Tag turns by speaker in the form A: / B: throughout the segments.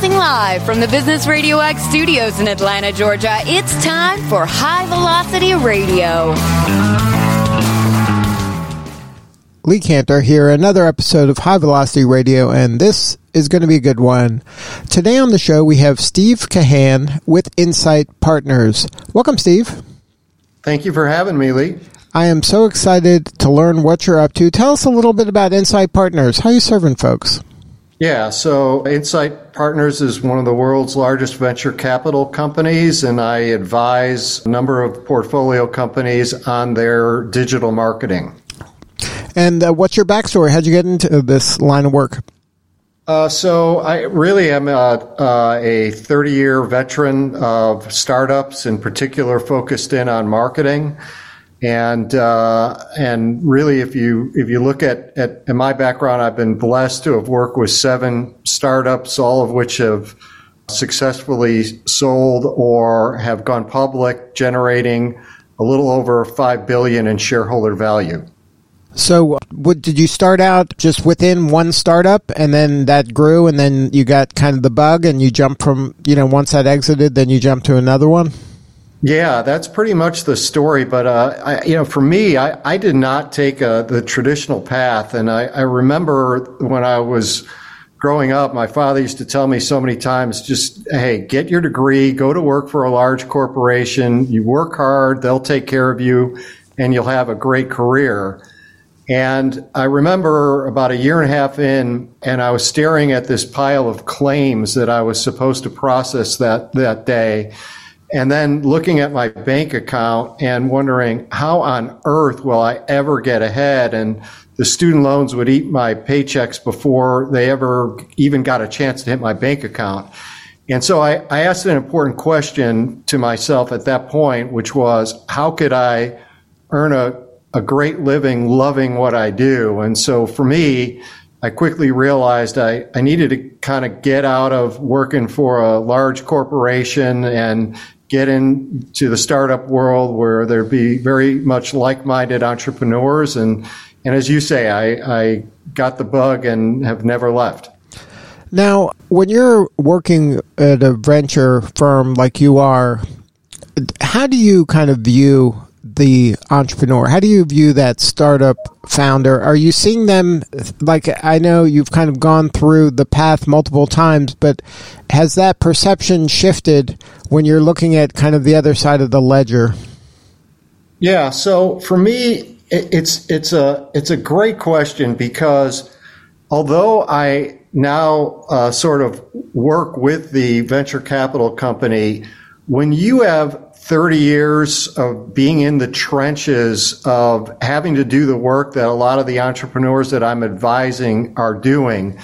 A: Broadcasting live from the Business Radio X studios in Atlanta, Georgia, it's time for High Velocity Radio.
B: Lee Kantor here, another episode of High Velocity Radio, and this is going to be a good one. Today on the show, we have Steve Kahan with Insight Partners. Welcome, Steve.
C: Thank you for having me, Lee.
B: I am so excited to learn what you're up to. Tell us a little bit about Insight Partners. How are you serving folks?
C: Yeah, so Insight Partners is one of the world's largest venture capital companies, and I advise a number of portfolio companies on their digital marketing.
B: And uh, what's your backstory? How'd you get into this line of work?
C: Uh, so I really am a, uh, a 30 year veteran of startups, in particular focused in on marketing. And uh, and really, if you if you look at, at my background, I've been blessed to have worked with seven startups, all of which have successfully sold or have gone public, generating a little over five billion in shareholder value.
B: So, what, did you start out just within one startup, and then that grew, and then you got kind of the bug, and you jumped from you know once that exited, then you jumped to another one.
C: Yeah, that's pretty much the story. But uh, I, you know, for me, I, I did not take uh, the traditional path, and I, I remember when I was growing up, my father used to tell me so many times, just hey, get your degree, go to work for a large corporation, you work hard, they'll take care of you, and you'll have a great career. And I remember about a year and a half in, and I was staring at this pile of claims that I was supposed to process that, that day and then looking at my bank account and wondering how on earth will I ever get ahead? And the student loans would eat my paychecks before they ever even got a chance to hit my bank account. And so I, I asked an important question to myself at that point, which was, how could I earn a, a great living loving what I do? And so for me, I quickly realized I, I needed to kind of get out of working for a large corporation and get into the startup world where there'd be very much like-minded entrepreneurs. And, and as you say, I, I got the bug and have never left.
B: Now, when you're working at a venture firm like you are, how do you kind of view the entrepreneur? How do you view that startup founder? Are you seeing them like I know you've kind of gone through the path multiple times, but has that perception shifted when you're looking at kind of the other side of the ledger?
C: Yeah, so for me it's it's a it's a great question because although I now uh, sort of work with the venture capital company, when you have 30 years of being in the trenches of having to do the work that a lot of the entrepreneurs that I'm advising are doing.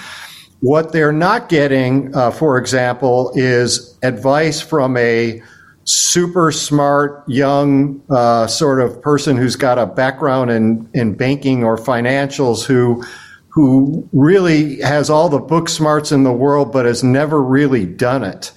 C: What they're not getting, uh, for example, is advice from a super smart young uh, sort of person who's got a background in, in banking or financials who who really has all the book smarts in the world but has never really done it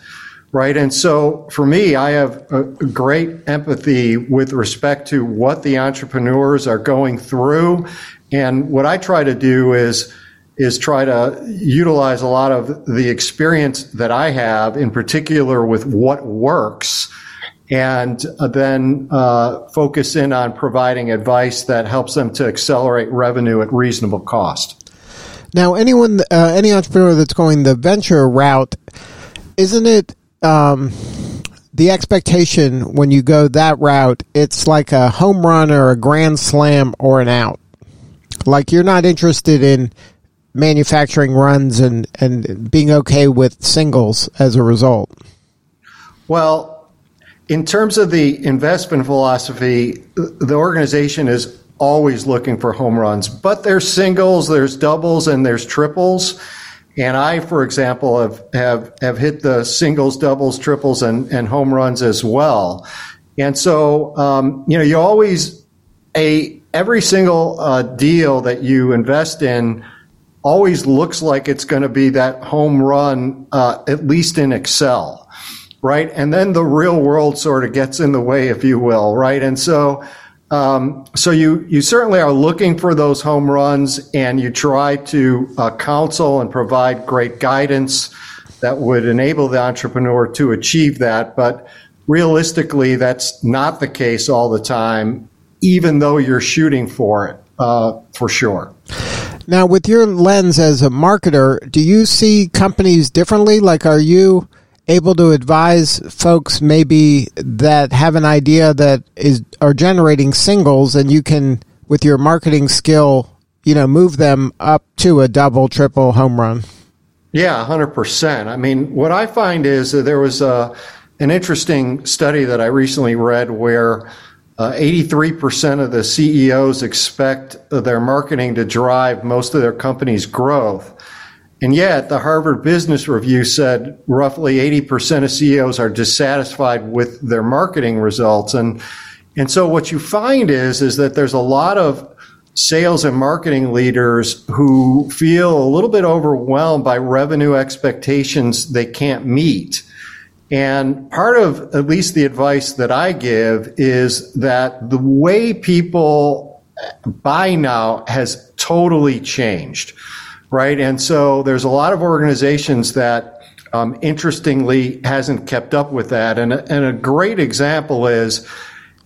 C: right? And so for me, I have a great empathy with respect to what the entrepreneurs are going through. And what I try to do is, is try to utilize a lot of the experience that I have, in particular with what works, and then uh, focus in on providing advice that helps them to accelerate revenue at reasonable cost.
B: Now, anyone, uh, any entrepreneur that's going the venture route, isn't it um, the expectation when you go that route, it's like a home run or a grand slam or an out. Like you're not interested in manufacturing runs and, and being okay with singles as a result.
C: Well, in terms of the investment philosophy, the organization is always looking for home runs, but there's singles, there's doubles, and there's triples. And I, for example, have, have, have hit the singles, doubles, triples, and, and home runs as well. And so, um, you know, you always, a, every single uh, deal that you invest in always looks like it's going to be that home run, uh, at least in Excel, right? And then the real world sort of gets in the way, if you will, right? And so, um, so you you certainly are looking for those home runs, and you try to uh, counsel and provide great guidance that would enable the entrepreneur to achieve that. But realistically, that's not the case all the time, even though you're shooting for it, uh, for sure.
B: Now, with your lens as a marketer, do you see companies differently? Like, are you able to advise folks maybe that have an idea that is are generating singles, and you can, with your marketing skill, you know, move them up to a double, triple home run?
C: Yeah, 100%. I mean, what I find is that there was a, an interesting study that I recently read where uh, 83% of the CEOs expect their marketing to drive most of their company's growth. And yet, the Harvard Business Review said roughly 80% of CEOs are dissatisfied with their marketing results. And, and so what you find is, is that there's a lot of sales and marketing leaders who feel a little bit overwhelmed by revenue expectations they can't meet. And part of at least the advice that I give is that the way people buy now has totally changed, right? And so there's a lot of organizations that um, interestingly hasn't kept up with that. And, and a great example is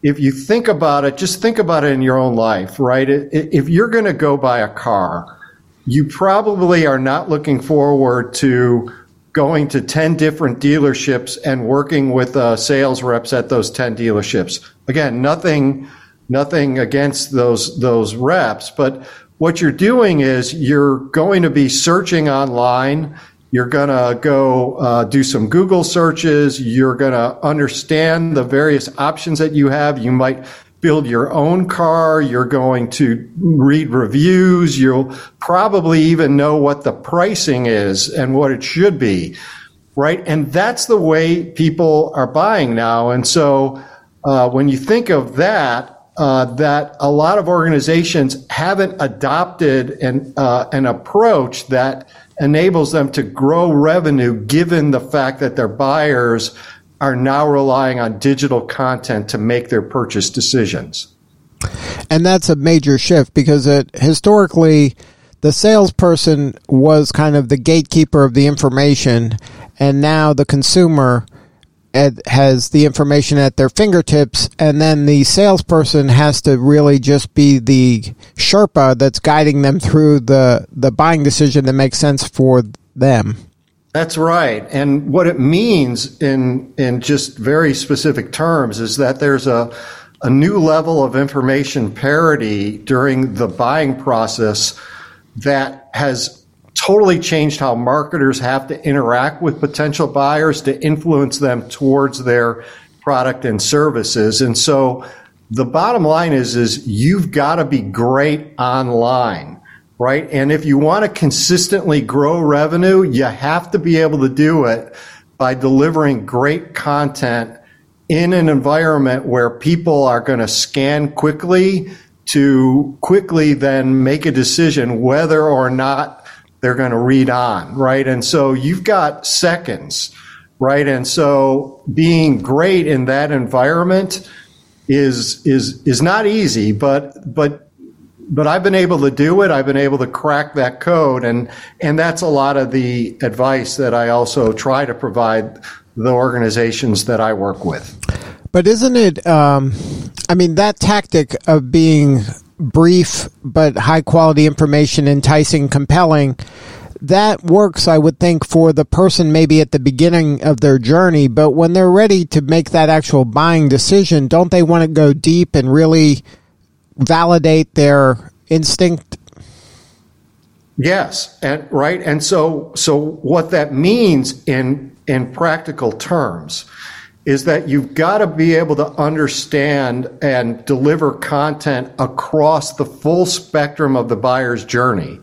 C: if you think about it, just think about it in your own life, right? If you're going to go buy a car, you probably are not looking forward to going to 10 different dealerships and working with uh, sales reps at those 10 dealerships. Again, nothing, nothing against those, those reps, but what you're doing is you're going to be searching online you're going to go uh, do some Google searches. You're going to understand the various options that you have. You might build your own car. You're going to read reviews. You'll probably even know what the pricing is and what it should be. Right. And that's the way people are buying now. And so uh, when you think of that, uh, that a lot of organizations haven't adopted an, uh, an approach that enables them to grow revenue given the fact that their buyers are now relying on digital content to make their purchase decisions.
B: And that's a major shift because it historically the salesperson was kind of the gatekeeper of the information and now the consumer has the information at their fingertips, and then the salesperson has to really just be the Sherpa that's guiding them through the, the buying decision that makes sense for them.
C: That's right. And what it means in, in just very specific terms is that there's a, a new level of information parity during the buying process that has totally changed how marketers have to interact with potential buyers to influence them towards their product and services. And so the bottom line is, is you've got to be great online, right? And if you want to consistently grow revenue, you have to be able to do it by delivering great content in an environment where people are going to scan quickly to quickly then make a decision whether or not they're going to read on, right? And so you've got seconds, right? And so being great in that environment is is is not easy, but but but I've been able to do it. I've been able to crack that code, and and that's a lot of the advice that I also try to provide the organizations that I work with.
B: But isn't it? Um, I mean, that tactic of being brief but high quality information, enticing, compelling, that works, I would think, for the person maybe at the beginning of their journey. But when they're ready to make that actual buying decision, don't they want to go deep and really validate their instinct?
C: Yes, and right, and so so what that means in in practical terms is that you've got to be able to understand and deliver content across the full spectrum of the buyer's journey,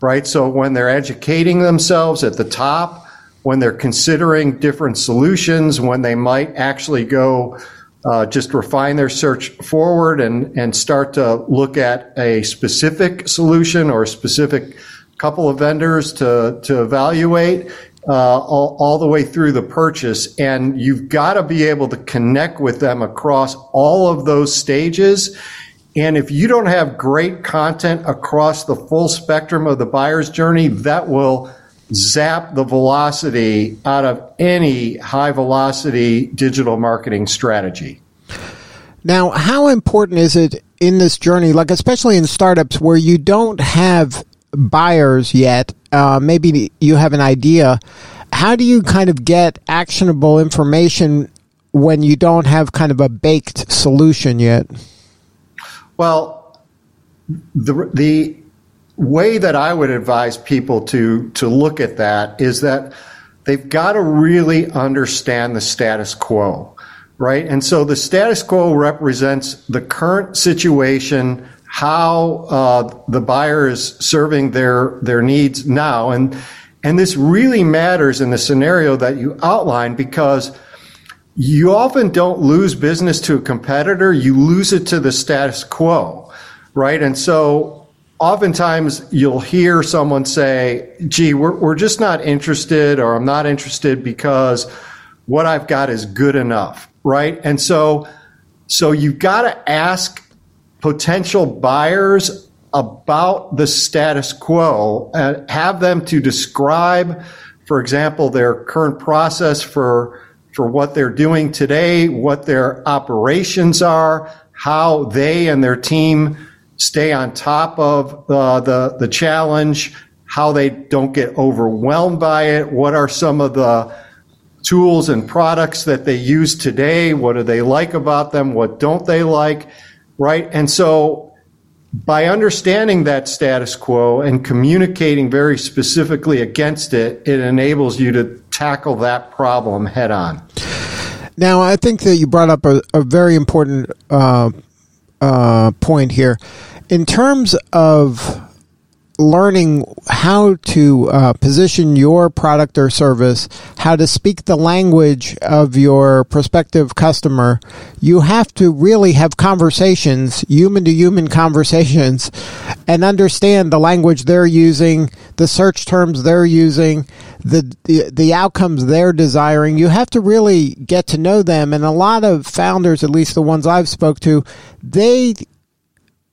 C: right? So when they're educating themselves at the top, when they're considering different solutions, when they might actually go uh, just refine their search forward and, and start to look at a specific solution or a specific couple of vendors to, to evaluate uh, all, all the way through the purchase. And you've got to be able to connect with them across all of those stages. And if you don't have great content across the full spectrum of the buyer's journey, that will zap the velocity out of any high velocity digital marketing strategy.
B: Now, how important is it in this journey, like especially in startups where you don't have buyers yet? Uh, maybe you have an idea. How do you kind of get actionable information when you don't have kind of a baked solution yet?
C: Well, the the way that I would advise people to to look at that is that they've got to really understand the status quo, right? And so the status quo represents the current situation, how uh, the buyer is serving their their needs now, and and this really matters in the scenario that you outline because you often don't lose business to a competitor, you lose it to the status quo, right? And so oftentimes you'll hear someone say, gee, we're, we're just not interested, or I'm not interested because what I've got is good enough, right? And so, so you've got to ask potential buyers about the status quo and have them to describe, for example, their current process for for what they're doing today, what their operations are, how they and their team stay on top of uh, the the challenge, how they don't get overwhelmed by it, what are some of the tools and products that they use today, what do they like about them, what don't they like, right? And so by understanding that status quo and communicating very specifically against it, it enables you to tackle that problem head on.
B: Now, I think that you brought up a, a very important uh, uh, point here. In terms of learning how to uh, position your product or service, how to speak the language of your prospective customer, you have to really have conversations, human to human conversations, and understand the language they're using, the search terms they're using, the, the, the outcomes they're desiring. You have to really get to know them. And a lot of founders, at least the ones I've spoke to, they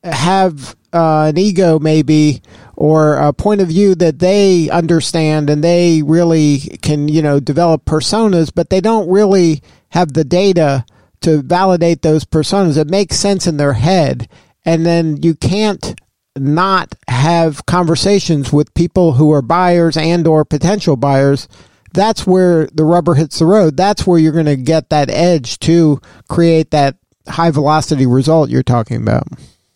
B: have uh, an ego maybe or a point of view that they understand and they really can you know develop personas but they don't really have the data to validate those personas it makes sense in their head and then you can't not have conversations with people who are buyers and or potential buyers that's where the rubber hits the road that's where you're going to get that edge to create that high velocity result you're talking about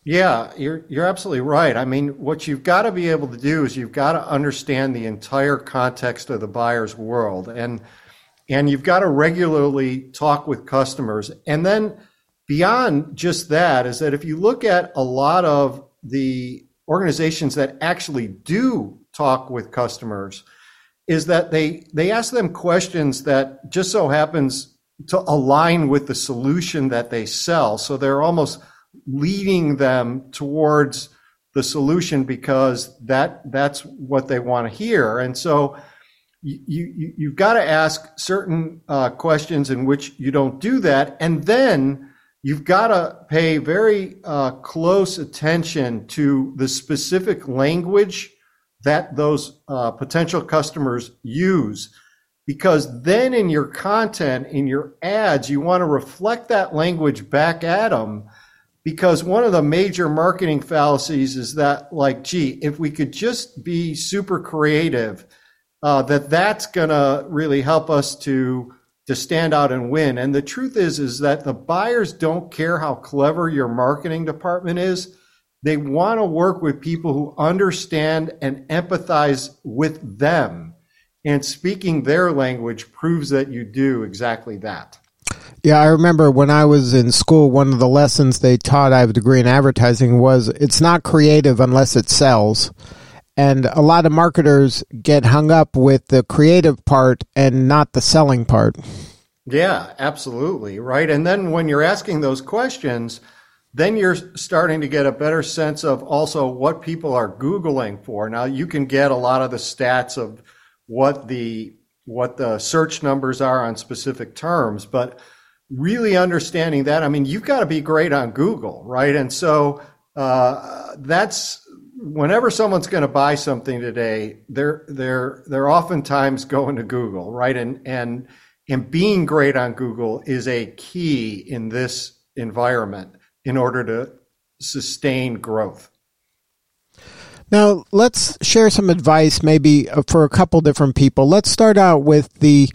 C: yeah, you're you're absolutely right. I mean, what you've got to be able to do is you've got to understand the entire context of the buyer's world and and you've got to regularly talk with customers. And then beyond just that is that if you look at a lot of the organizations that actually do talk with customers is that they they ask them questions that just so happens to align with the solution that they sell. So they're almost leading them towards the solution because that that's what they want to hear. And so you, you you've got to ask certain uh, questions in which you don't do that, and then you've got to pay very uh, close attention to the specific language that those uh, potential customers use. Because then in your content in your ads you want to reflect that language back at them because one of the major marketing fallacies is that like gee if we could just be super creative uh, that that's going to really help us to to stand out and win. And the truth is is that the buyers don't care how clever your marketing department is. They want to work with people who understand and empathize with them. And speaking their language proves that you do exactly that.
B: Yeah, I remember when I was in school, one of the lessons they taught, I have a degree in advertising, was it's not creative unless it sells. And a lot of marketers get hung up with the creative part and not the selling part.
C: Yeah, absolutely. Right. And then when you're asking those questions, then you're starting to get a better sense of also what people are Googling for. Now you can get a lot of the stats of what the what the search numbers are on specific terms, but really understanding that, I mean, you've got to be great on Google, right? And so uh, that's whenever someone's going to buy something today, they're they're they're oftentimes going to Google, right? And and and being great on Google is a key in this environment in order to sustain growth.
B: Now, let's share some advice maybe uh, for a couple different people. Let's start out with the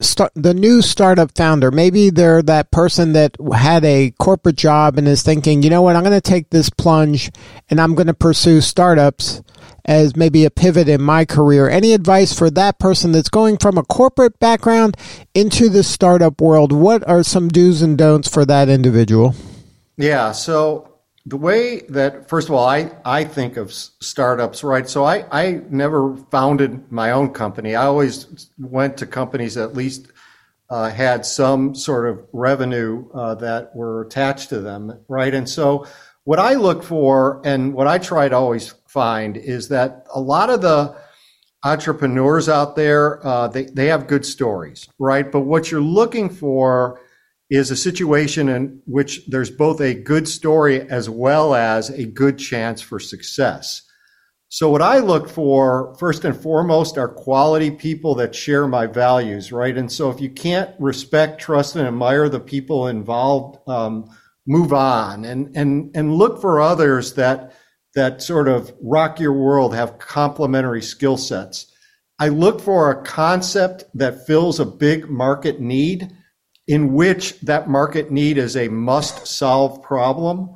B: start, the new startup founder. Maybe they're that person that had a corporate job and is thinking, you know what, I'm going to take this plunge and I'm going to pursue startups as maybe a pivot in my career. Any advice for that person that's going from a corporate background into the startup world? What are some do's and don'ts for that individual?
C: Yeah, so the way that first of all i i think of startups right? So i i never founded my own company. I always went to companies that at least uh, had some sort of revenue uh, that were attached to them right? And so what i look for and what i try to always find is that a lot of the entrepreneurs out there uh, they, they have good stories right? But what you're looking for is a situation in which there's both a good story as well as a good chance for success. So what I look for first and foremost are quality people that share my values, right? And so if you can't respect, trust, and admire the people involved, um, move on and and and look for others that that sort of rock your world, have complementary skill sets. I look for a concept that fills a big market need in which that market need is a must solve problem,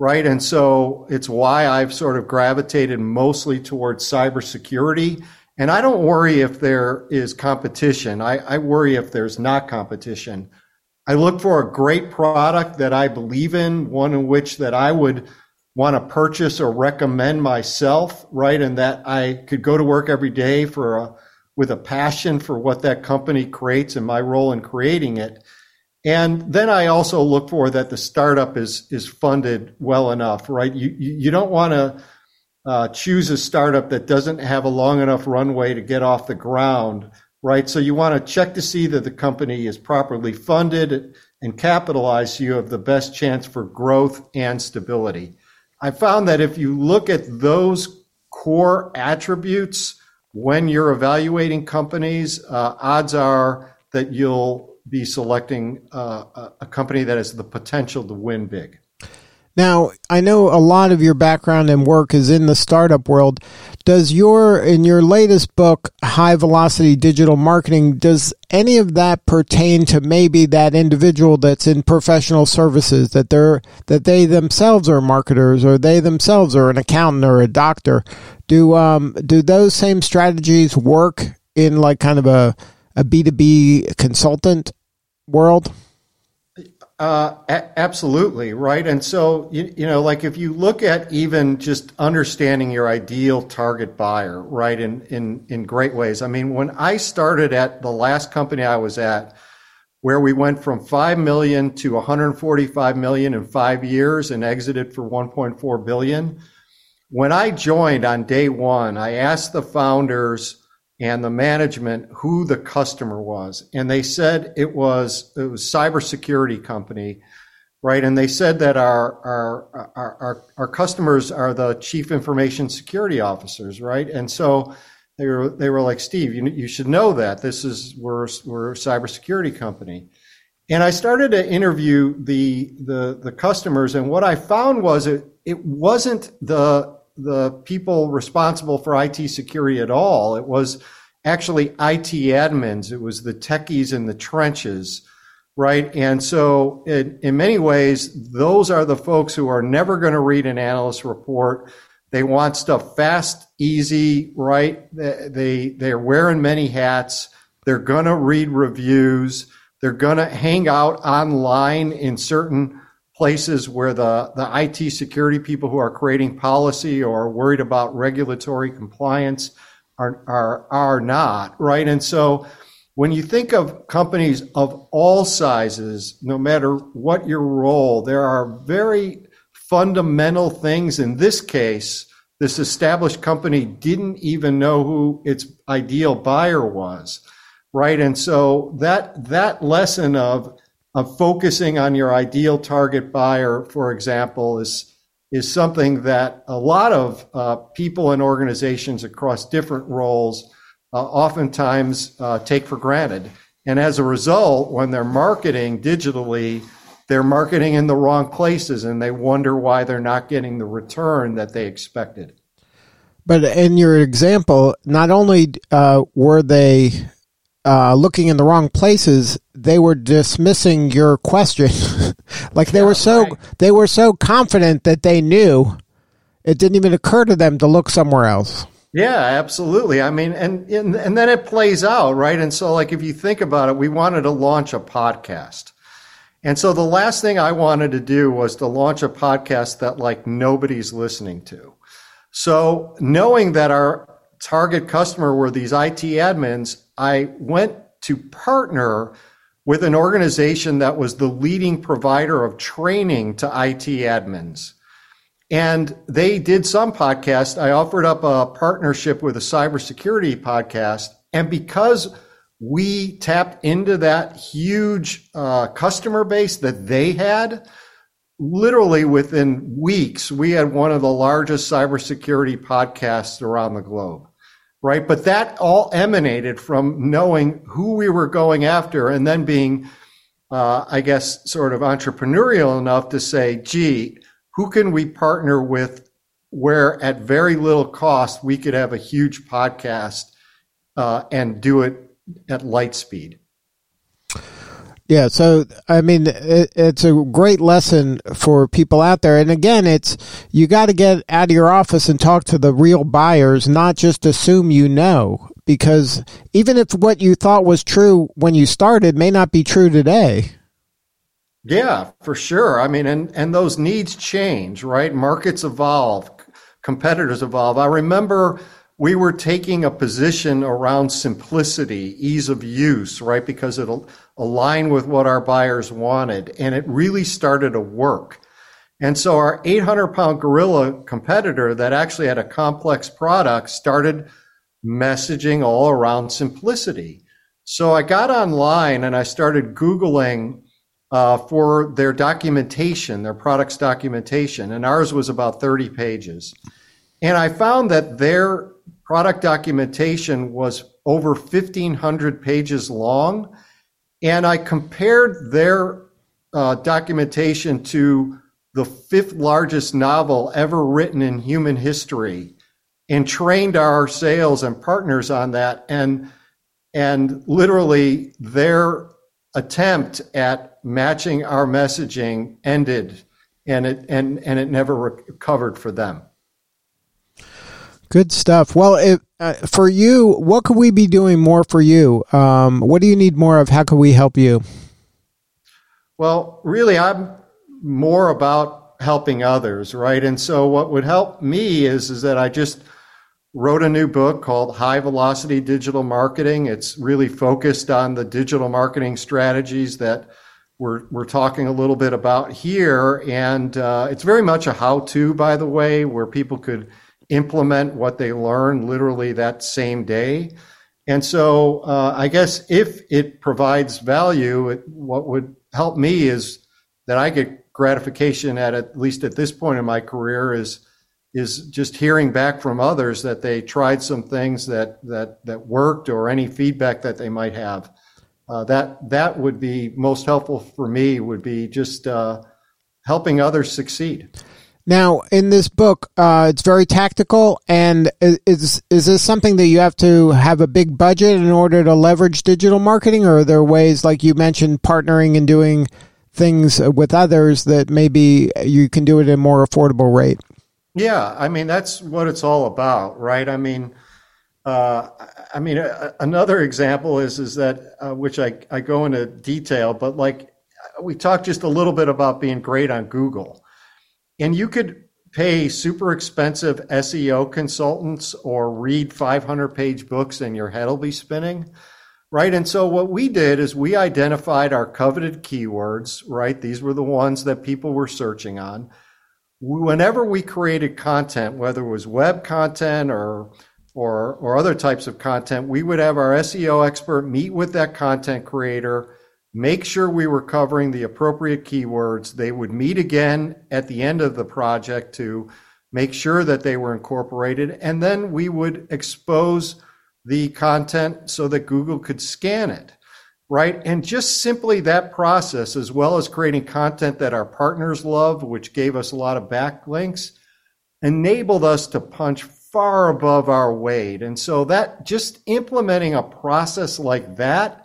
C: right? And so it's why I've sort of gravitated mostly towards cybersecurity. And I don't worry if there is competition. I, I worry if there's not competition. I look for a great product that I believe in, one in which that I would want to purchase or recommend myself, right? And that I could go to work every day for a, with a passion for what that company creates and my role in creating it. And then I also look for that the startup is is funded well enough, right? You you, don't want to uh, choose a startup that doesn't have a long enough runway to get off the ground, right? So you want to check to see that the company is properly funded and capitalized so you have the best chance for growth and stability. I found that if you look at those core attributes when you're evaluating companies, uh, odds are that you'll be selecting uh, a company that has the potential to win big.
B: Now, I know a lot of your background and work is in the startup world. Does your in your latest book, High Velocity Digital Marketing, does any of that pertain to maybe that individual that's in professional services that they're that they themselves are marketers or they themselves are an accountant or a doctor? Do um do those same strategies work in like kind of a a B2B consultant world?
C: Uh, a- absolutely right, and so you, you know, like if you look at even just understanding your ideal target buyer, right, in in in great ways. I mean, when I started at the last company I was at, where we went from five million to 145 million in five years and exited for 1.4 billion. When I joined on day one, I asked the founders and the management who the customer was. And they said it was it was cybersecurity company, right? And they said that our our our our, our customers are the chief information security officers, right? And so they were they were like, Steve, you you should know that this is we're we're a cybersecurity company. And I started to interview the the the customers, and what I found was it it wasn't the the people responsible for IT security at all. It was actually IT admins. It was the techies in the trenches, right? And so, in, in many ways, those are the folks who are never going to read an analyst report. They want stuff fast, easy, right? They, they they're wearing many hats. They're going to read reviews. They're going to hang out online in certain places where the, the IT security people who are creating policy or worried about regulatory compliance are, are, are not, right? And so when you think of companies of all sizes, no matter what your role, there are very fundamental things. In this case, this established company didn't even know who its ideal buyer was, right? And so that, that lesson of focusing on your ideal target buyer, for example, is is something that a lot of uh, people and organizations across different roles uh, oftentimes uh, take for granted. And as a result, when they're marketing digitally, they're marketing in the wrong places and they wonder why they're not getting the return that they expected.
B: But in your example, not only uh, were they uh, looking in the wrong places, they were dismissing your question. like they yeah, were so right. they were so confident that they knew, it didn't even occur to them to look somewhere else.
C: Yeah, absolutely. I mean, and, and and then it plays out, right? And so, like, if you think about it, we wanted to launch a podcast, and so the last thing I wanted to do was to launch a podcast that like nobody's listening to. So knowing that our target customer were these IT admins, I went to partner with an organization that was the leading provider of training to IT admins. And they did some podcast. I offered up a partnership with a cybersecurity podcast. And because we tapped into that huge uh, customer base that they had, literally within weeks, we had one of the largest cybersecurity podcasts around the globe right? But that all emanated from knowing who we were going after and then being, uh, I guess, sort of entrepreneurial enough to say, gee, who can we partner with where at very little cost we could have a huge podcast uh, and do it at light speed?
B: Yeah, so I mean, it, it's a great lesson for people out there. And again, it's you got to get out of your office and talk to the real buyers, not just assume you know, because even if what you thought was true when you started may not be true today.
C: Yeah, for sure. I mean, and and those needs change, right? Markets evolve, competitors evolve. I remember we were taking a position around simplicity, ease of use, right? Because it'll align with what our buyers wanted. And it really started to work. And so our 800 pound gorilla competitor that actually had a complex product started messaging all around simplicity. So I got online and I started Googling uh, for their documentation, their products documentation, and ours was about 30 pages. And I found that their product documentation was over 1,500 pages long. And I compared their uh, documentation to the fifth largest novel ever written in human history and trained our sales and partners on that. And, and literally their attempt at matching our messaging ended and it, and, and it never recovered for them.
B: Good stuff. Well, uh, for you, what could we be doing more for you? Um, what do you need more of? How can we help you?
C: Well, really, I'm more about helping others, right? And so, what would help me is is that I just wrote a new book called High Velocity Digital Marketing. It's really focused on the digital marketing strategies that we're we're talking a little bit about here, and uh, it's very much a how-to, by the way, where people could implement what they learn literally that same day. And so uh, I guess if it provides value, it, what would help me is that I get gratification at at least at this point in my career is is just hearing back from others that they tried some things that that that worked or any feedback that they might have. Uh, that that would be most helpful for me. Would be just uh, helping others succeed.
B: Now, in this book, uh, it's very tactical, and is is this something that you have to have a big budget in order to leverage digital marketing, or are there ways, like you mentioned, partnering and doing things with others that maybe you can do it at a more affordable rate?
C: Yeah, I mean that's what it's all about, right? I mean, uh, I mean uh, another example is is that uh, which I I go into detail, but like we talked just a little bit about being great on Google and you could pay super expensive SEO consultants or read 500 page books and your head will be spinning. Right. And so what we did is we identified our coveted keywords, right? These were the ones that people were searching on. Whenever we created content, whether it was web content or or, or other types of content, we would have our SEO expert meet with that content creator, make sure we were covering the appropriate keywords. They would meet again at the end of the project to make sure that they were incorporated, and then we would expose the content so that Google could scan it, right? And just simply that process, as well as creating content that our partners love, which gave us a lot of backlinks, enabled us to punch far above our weight. And so that just implementing a process like that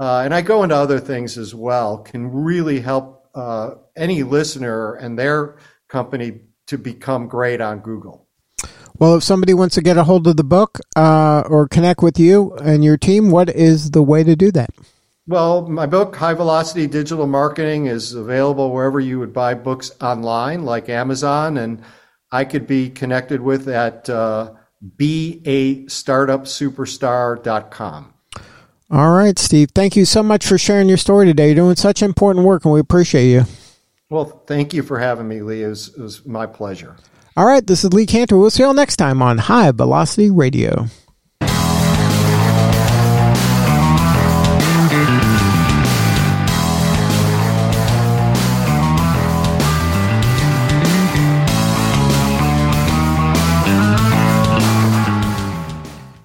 C: uh, and I go into other things as well, can really help uh, any listener and their company to become great on Google.
B: Well, if somebody wants to get a hold of the book uh, or connect with you and your team, what is the way to do that?
C: Well, my book, High Velocity Digital Marketing, is available wherever you would buy books online, like Amazon, and I could be connected with at uh, beastartupsuperstar.com.
B: All right, Steve. Thank you so much for sharing your story today. You're doing such important work, and we appreciate you.
C: Well, thank you for having me, Lee. It was, it was my pleasure.
B: All right, this is Lee Kantor. We'll see you all next time on High Velocity Radio.